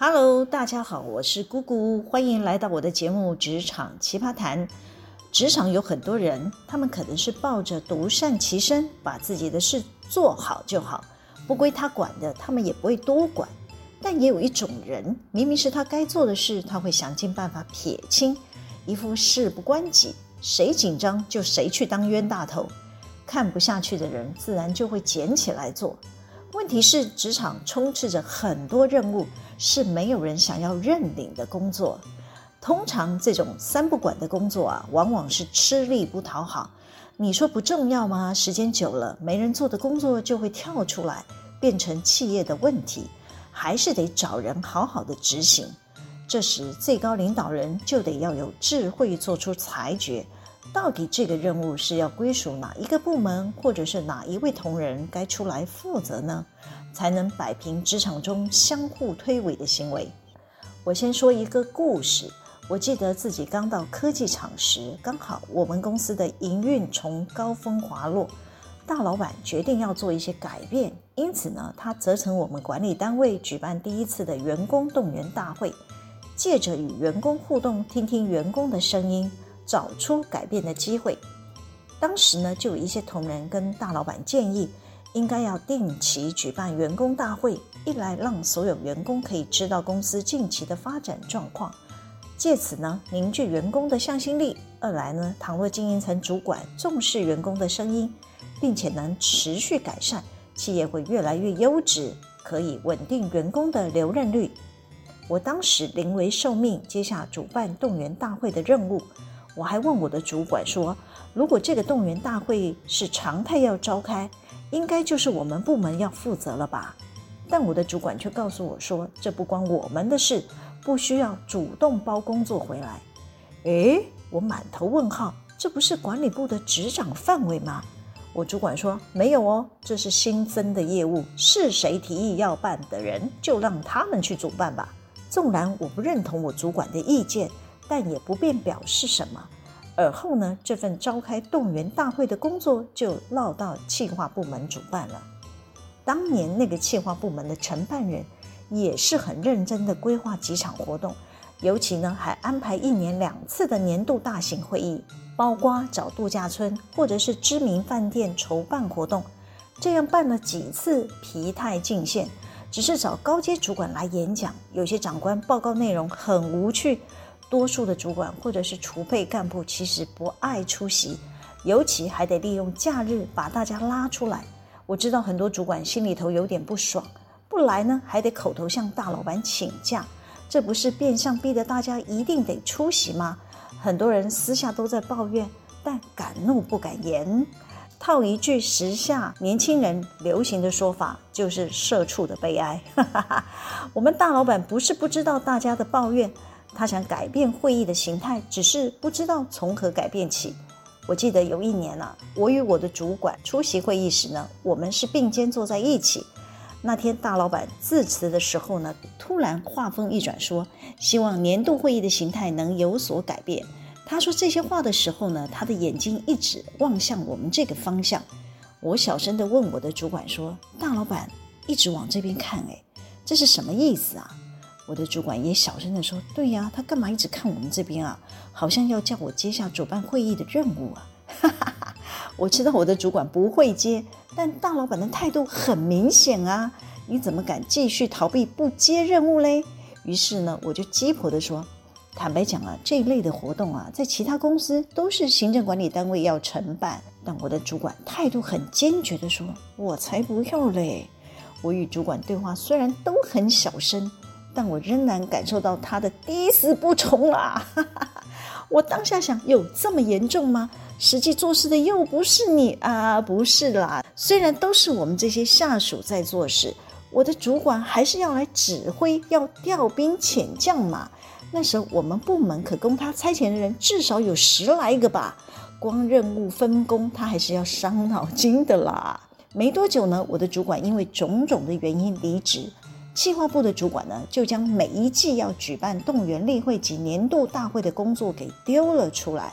Hello，大家好，我是姑姑，欢迎来到我的节目《职场奇葩谈》。职场有很多人，他们可能是抱着独善其身，把自己的事做好就好，不归他管的，他们也不会多管。但也有一种人，明明是他该做的事，他会想尽办法撇清，一副事不关己，谁紧张就谁去当冤大头。看不下去的人，自然就会捡起来做。问题是，职场充斥着很多任务，是没有人想要认领的工作。通常这种三不管的工作啊，往往是吃力不讨好。你说不重要吗？时间久了，没人做的工作就会跳出来，变成企业的问题，还是得找人好好的执行。这时，最高领导人就得要有智慧，做出裁决。到底这个任务是要归属哪一个部门，或者是哪一位同仁该出来负责呢？才能摆平职场中相互推诿的行为。我先说一个故事。我记得自己刚到科技厂时，刚好我们公司的营运从高峰滑落，大老板决定要做一些改变，因此呢，他责成我们管理单位举办第一次的员工动员大会，借着与员工互动，听听员工的声音。找出改变的机会。当时呢，就有一些同仁跟大老板建议，应该要定期举办员工大会，一来让所有员工可以知道公司近期的发展状况，借此呢凝聚员工的向心力；二来呢，倘若经营层主管重视员工的声音，并且能持续改善，企业会越来越优质，可以稳定员工的留任率。我当时临危受命，接下主办动员大会的任务。我还问我的主管说：“如果这个动员大会是常态要召开，应该就是我们部门要负责了吧？”但我的主管却告诉我说：“这不关我们的事，不需要主动包工作回来。”诶，我满头问号，这不是管理部的职掌范围吗？我主管说：“没有哦，这是新增的业务，是谁提议要办的人，就让他们去主办吧。”纵然我不认同我主管的意见。但也不便表示什么。而后呢，这份召开动员大会的工作就落到企划部门主办了。当年那个企划部门的承办人也是很认真的规划几场活动，尤其呢还安排一年两次的年度大型会议，包括找度假村或者是知名饭店筹办活动。这样办了几次，疲态尽现，只是找高阶主管来演讲，有些长官报告内容很无趣。多数的主管或者是储备干部其实不爱出席，尤其还得利用假日把大家拉出来。我知道很多主管心里头有点不爽，不来呢还得口头向大老板请假，这不是变相逼得大家一定得出席吗？很多人私下都在抱怨，但敢怒不敢言。套一句时下年轻人流行的说法，就是社畜的悲哀。我们大老板不是不知道大家的抱怨。他想改变会议的形态，只是不知道从何改变起。我记得有一年啊，我与我的主管出席会议时呢，我们是并肩坐在一起。那天大老板致辞的时候呢，突然话锋一转说，希望年度会议的形态能有所改变。他说这些话的时候呢，他的眼睛一直望向我们这个方向。我小声地问我的主管说：“大老板一直往这边看，哎，这是什么意思啊？”我的主管也小声地说：“对呀，他干嘛一直看我们这边啊？好像要叫我接下主办会议的任务啊！”哈哈哈，我知道我的主管不会接，但大老板的态度很明显啊！你怎么敢继续逃避不接任务嘞？于是呢，我就鸡婆地说：“坦白讲啊，这一类的活动啊，在其他公司都是行政管理单位要承办，但我的主管态度很坚决地说：‘我才不要嘞！’我与主管对话虽然都很小声。”但我仍然感受到他的滴死不从啊！我当下想，有这么严重吗？实际做事的又不是你啊，不是啦。虽然都是我们这些下属在做事，我的主管还是要来指挥，要调兵遣将嘛。那时候我们部门可供他差遣的人至少有十来个吧，光任务分工他还是要伤脑筋的啦。没多久呢，我的主管因为种种的原因离职。企划部的主管呢，就将每一季要举办动员例会及年度大会的工作给丢了出来，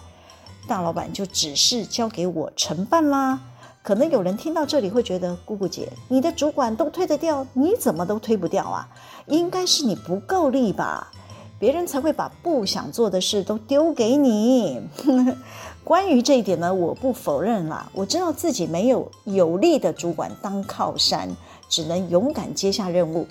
大老板就只是交给我承办啦。可能有人听到这里会觉得，姑姑姐，你的主管都推得掉，你怎么都推不掉啊？应该是你不够力吧？别人才会把不想做的事都丢给你。关于这一点呢，我不否认啦。我知道自己没有有力的主管当靠山，只能勇敢接下任务。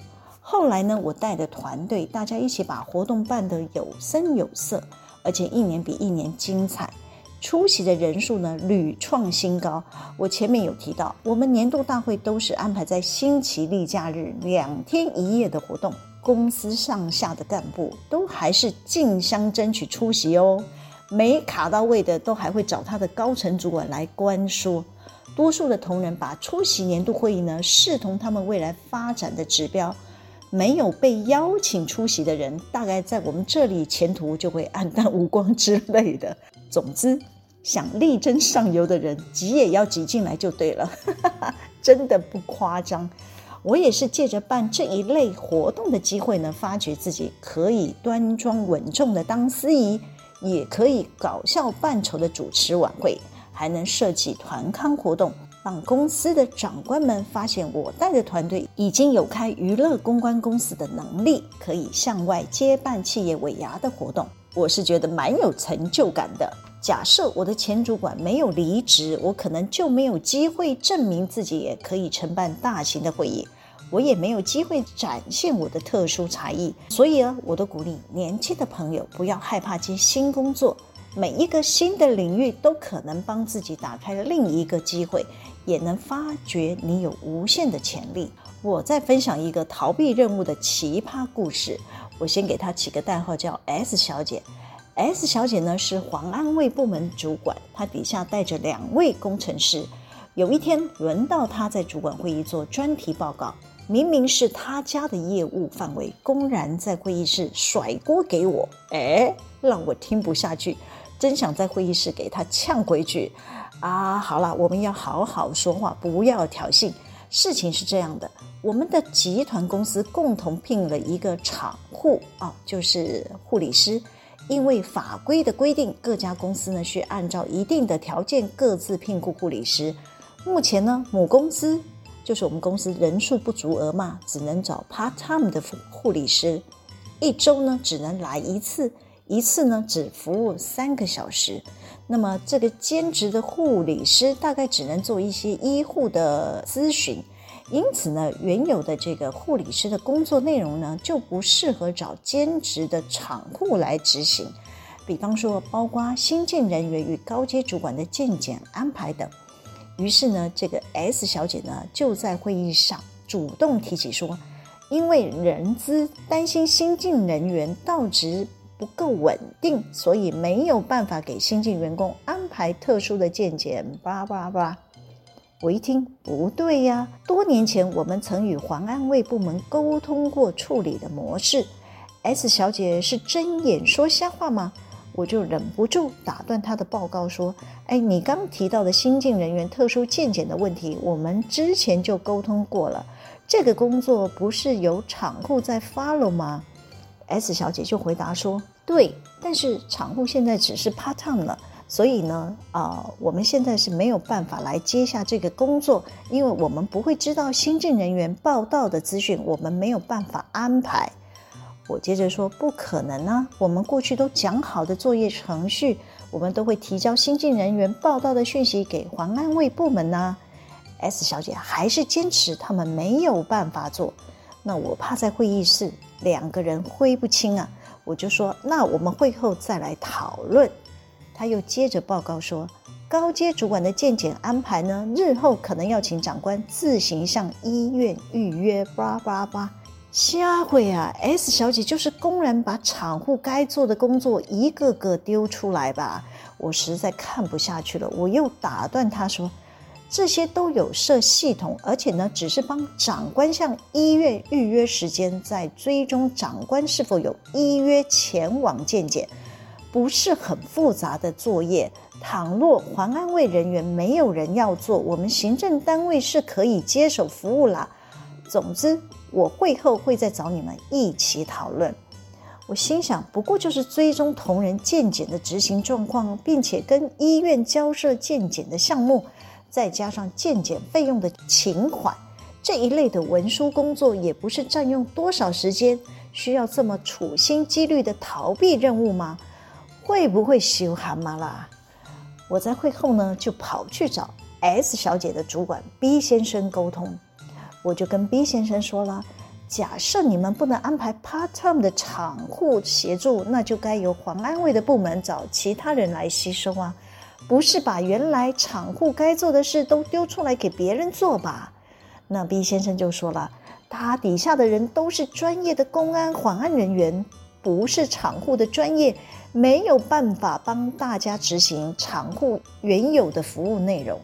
后来呢，我带的团队，大家一起把活动办得有声有色，而且一年比一年精彩。出席的人数呢，屡创新高。我前面有提到，我们年度大会都是安排在星期例假日两天一夜的活动，公司上下的干部都还是竞相争取出席哦。没卡到位的，都还会找他的高层主管来关说。多数的同仁把出席年度会议呢，视同他们未来发展的指标。没有被邀请出席的人，大概在我们这里前途就会黯淡无光之类的。总之。想力争上游的人挤也要挤进来就对了，真的不夸张。我也是借着办这一类活动的机会呢，发觉自己可以端庄稳重的当司仪，也可以搞笑扮丑的主持晚会，还能设计团康活动，让公司的长官们发现我带的团队已经有开娱乐公关公司的能力，可以向外接办企业尾牙的活动。我是觉得蛮有成就感的。假设我的前主管没有离职，我可能就没有机会证明自己也可以承办大型的会议，我也没有机会展现我的特殊才艺。所以啊，我都鼓励年轻的朋友不要害怕接新工作，每一个新的领域都可能帮自己打开另一个机会，也能发掘你有无限的潜力。我再分享一个逃避任务的奇葩故事，我先给她起个代号叫 S 小姐。S 小姐呢是环安卫部门主管，她底下带着两位工程师。有一天轮到她在主管会议做专题报告，明明是她家的业务范围，公然在会议室甩锅给我，哎，让我听不下去，真想在会议室给他呛回去。啊，好了，我们要好好说话，不要挑衅。事情是这样的，我们的集团公司共同聘了一个厂护啊，就是护理师。因为法规的规定，各家公司呢需按照一定的条件各自聘雇护理师。目前呢，母公司就是我们公司人数不足额嘛，只能找 part time 的护理师，一周呢只能来一次，一次呢只服务三个小时。那么这个兼职的护理师大概只能做一些医护的咨询。因此呢，原有的这个护理师的工作内容呢，就不适合找兼职的厂护来执行。比方说，包括新进人员与高阶主管的健检安排等。于是呢，这个 S 小姐呢，就在会议上主动提起说，因为人资担心新进人员到职不够稳定，所以没有办法给新进员工安排特殊的健检。叭叭叭。我一听不对呀，多年前我们曾与环安卫部门沟通过处理的模式。S 小姐是睁眼说瞎话吗？我就忍不住打断她的报告说：“哎，你刚提到的新进人员特殊健检的问题，我们之前就沟通过了。这个工作不是由厂库在 follow 吗？”S 小姐就回答说：“对，但是厂护现在只是 part time 了。”所以呢，啊、我们现在是没有办法来接下这个工作，因为我们不会知道新进人员报到的资讯，我们没有办法安排。我接着说，不可能啊，我们过去都讲好的作业程序，我们都会提交新进人员报到的讯息给环安卫部门呢、S 小姐还是坚持他们没有办法做，那我怕在会议室两个人挥不清啊，我就说，那我们会后再来讨论。他又接着报告说，高阶主管的健检安排呢，日后可能要请长官自行向医院预约。叭叭叭，瞎会啊！S 小姐就是公然把厂护该做的工作一个个丢出来吧？我实在看不下去了，我又打断她说，这些都有设系统，而且呢，只是帮长官向医院预约时间，在追踪长官是否有依约前往健检。不是很复杂的作业。倘若环安卫人员没有人要做，我们行政单位是可以接手服务啦。总之，我会后会再找你们一起讨论。我心想，不过就是追踪同仁健检的执行状况，并且跟医院交涉健检的项目，再加上健检费用的请款，这一类的文书工作也不是占用多少时间，需要这么处心积虑的逃避任务吗？会不会羞蛤蟆啦？我在会后呢，就跑去找 S 小姐的主管 B 先生沟通，我就跟 B 先生说了。假设你们不能安排 part time 的厂户协助，那就该由环安卫的部门找其他人来吸收啊，不是把原来厂户该做的事都丢出来给别人做吧？那 B 先生就说了，他底下的人都是专业的公安环安人员，不是厂户的专业，没有办法帮大家执行厂户原有的服务内容。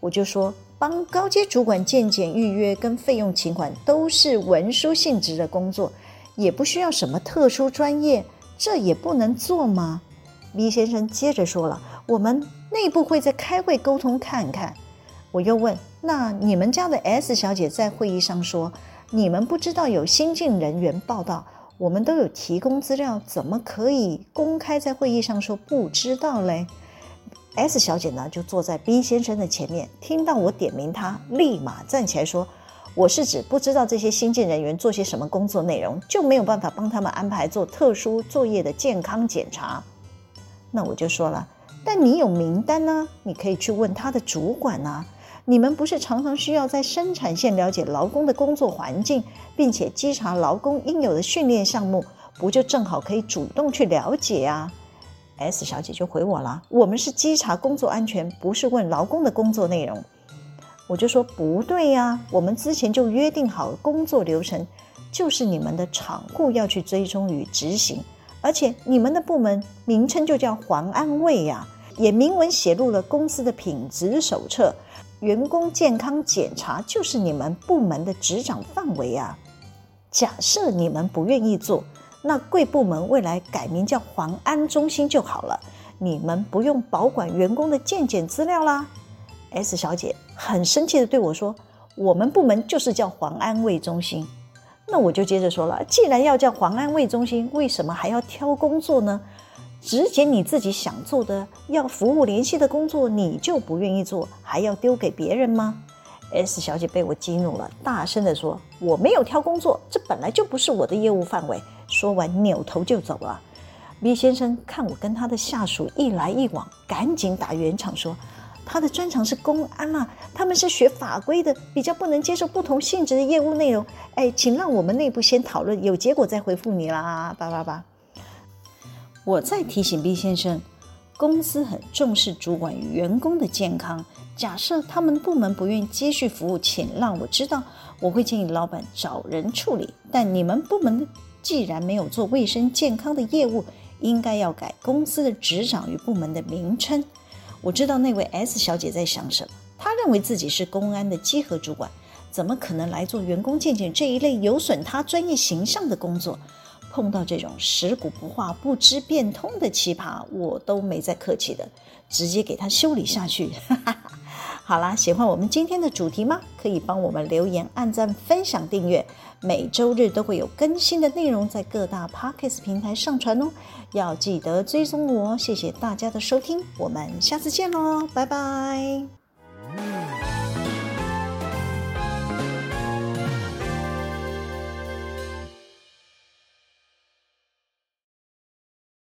我就说。帮高阶主管见检预约跟费用请款都是文书性质的工作，也不需要什么特殊专业，这也不能做吗？B 先生接着说了，我们内部会在开会沟通看看。我又问，那你们家的 S 小姐在会议上说，你们不知道有新进人员报到，我们都有提供资料，怎么可以公开在会议上说不知道嘞？S 小姐呢，就坐在 B 先生的前面，听到我点名她，立马站起来说：“我是指不知道这些新进人员做些什么工作内容，就没有办法帮他们安排做特殊作业的健康检查。”那我就说了：“但你有名单呢，你可以去问他的主管呢。你们不是常常需要在生产线了解劳工的工作环境，并且稽查劳工应有的训练项目，不就正好可以主动去了解啊？” S 小姐就回我了，我们是稽查工作安全，不是问劳工的工作内容。我就说不对呀，我们之前就约定好工作流程，就是你们的厂户要去追踪与执行，而且你们的部门名称就叫环安卫呀，也明文写入了公司的品质手册，员工健康检查就是你们部门的执掌范围啊。假设你们不愿意做。那贵部门未来改名叫黄安中心就好了，你们不用保管员工的健检资料啦。S 小姐很生气地对我说：“我们部门就是叫黄安卫中心。”那我就接着说了：“既然要叫黄安卫中心，为什么还要挑工作呢？直接你自己想做的要服务联系的工作，你就不愿意做，还要丢给别人吗？”S 小姐被我激怒了，大声地说：“我没有挑工作，这本来就不是我的业务范围。”说完，扭头就走了。B 先生看我跟他的下属一来一往，赶紧打圆场说：“他的专长是公安啊，他们是学法规的，比较不能接受不同性质的业务内容。哎，请让我们内部先讨论，有结果再回复你啦。”叭叭叭。我再提醒 B 先生，公司很重视主管与员工的健康。假设他们部门不愿意继续服务，请让我知道，我会建议老板找人处理。但你们部门。既然没有做卫生健康的业务，应该要改公司的职掌与部门的名称。我知道那位 S 小姐在想什么，她认为自己是公安的稽核主管，怎么可能来做员工健检这一类有损她专业形象的工作？碰到这种食古不化、不知变通的奇葩，我都没再客气的，直接给她修理下去。好啦，喜欢我们今天的主题吗？可以帮我们留言、按赞、分享、订阅。每周日都会有更新的内容在各大 p o c k s t 平台上传哦，要记得追踪我哦。谢谢大家的收听，我们下次见喽，拜拜。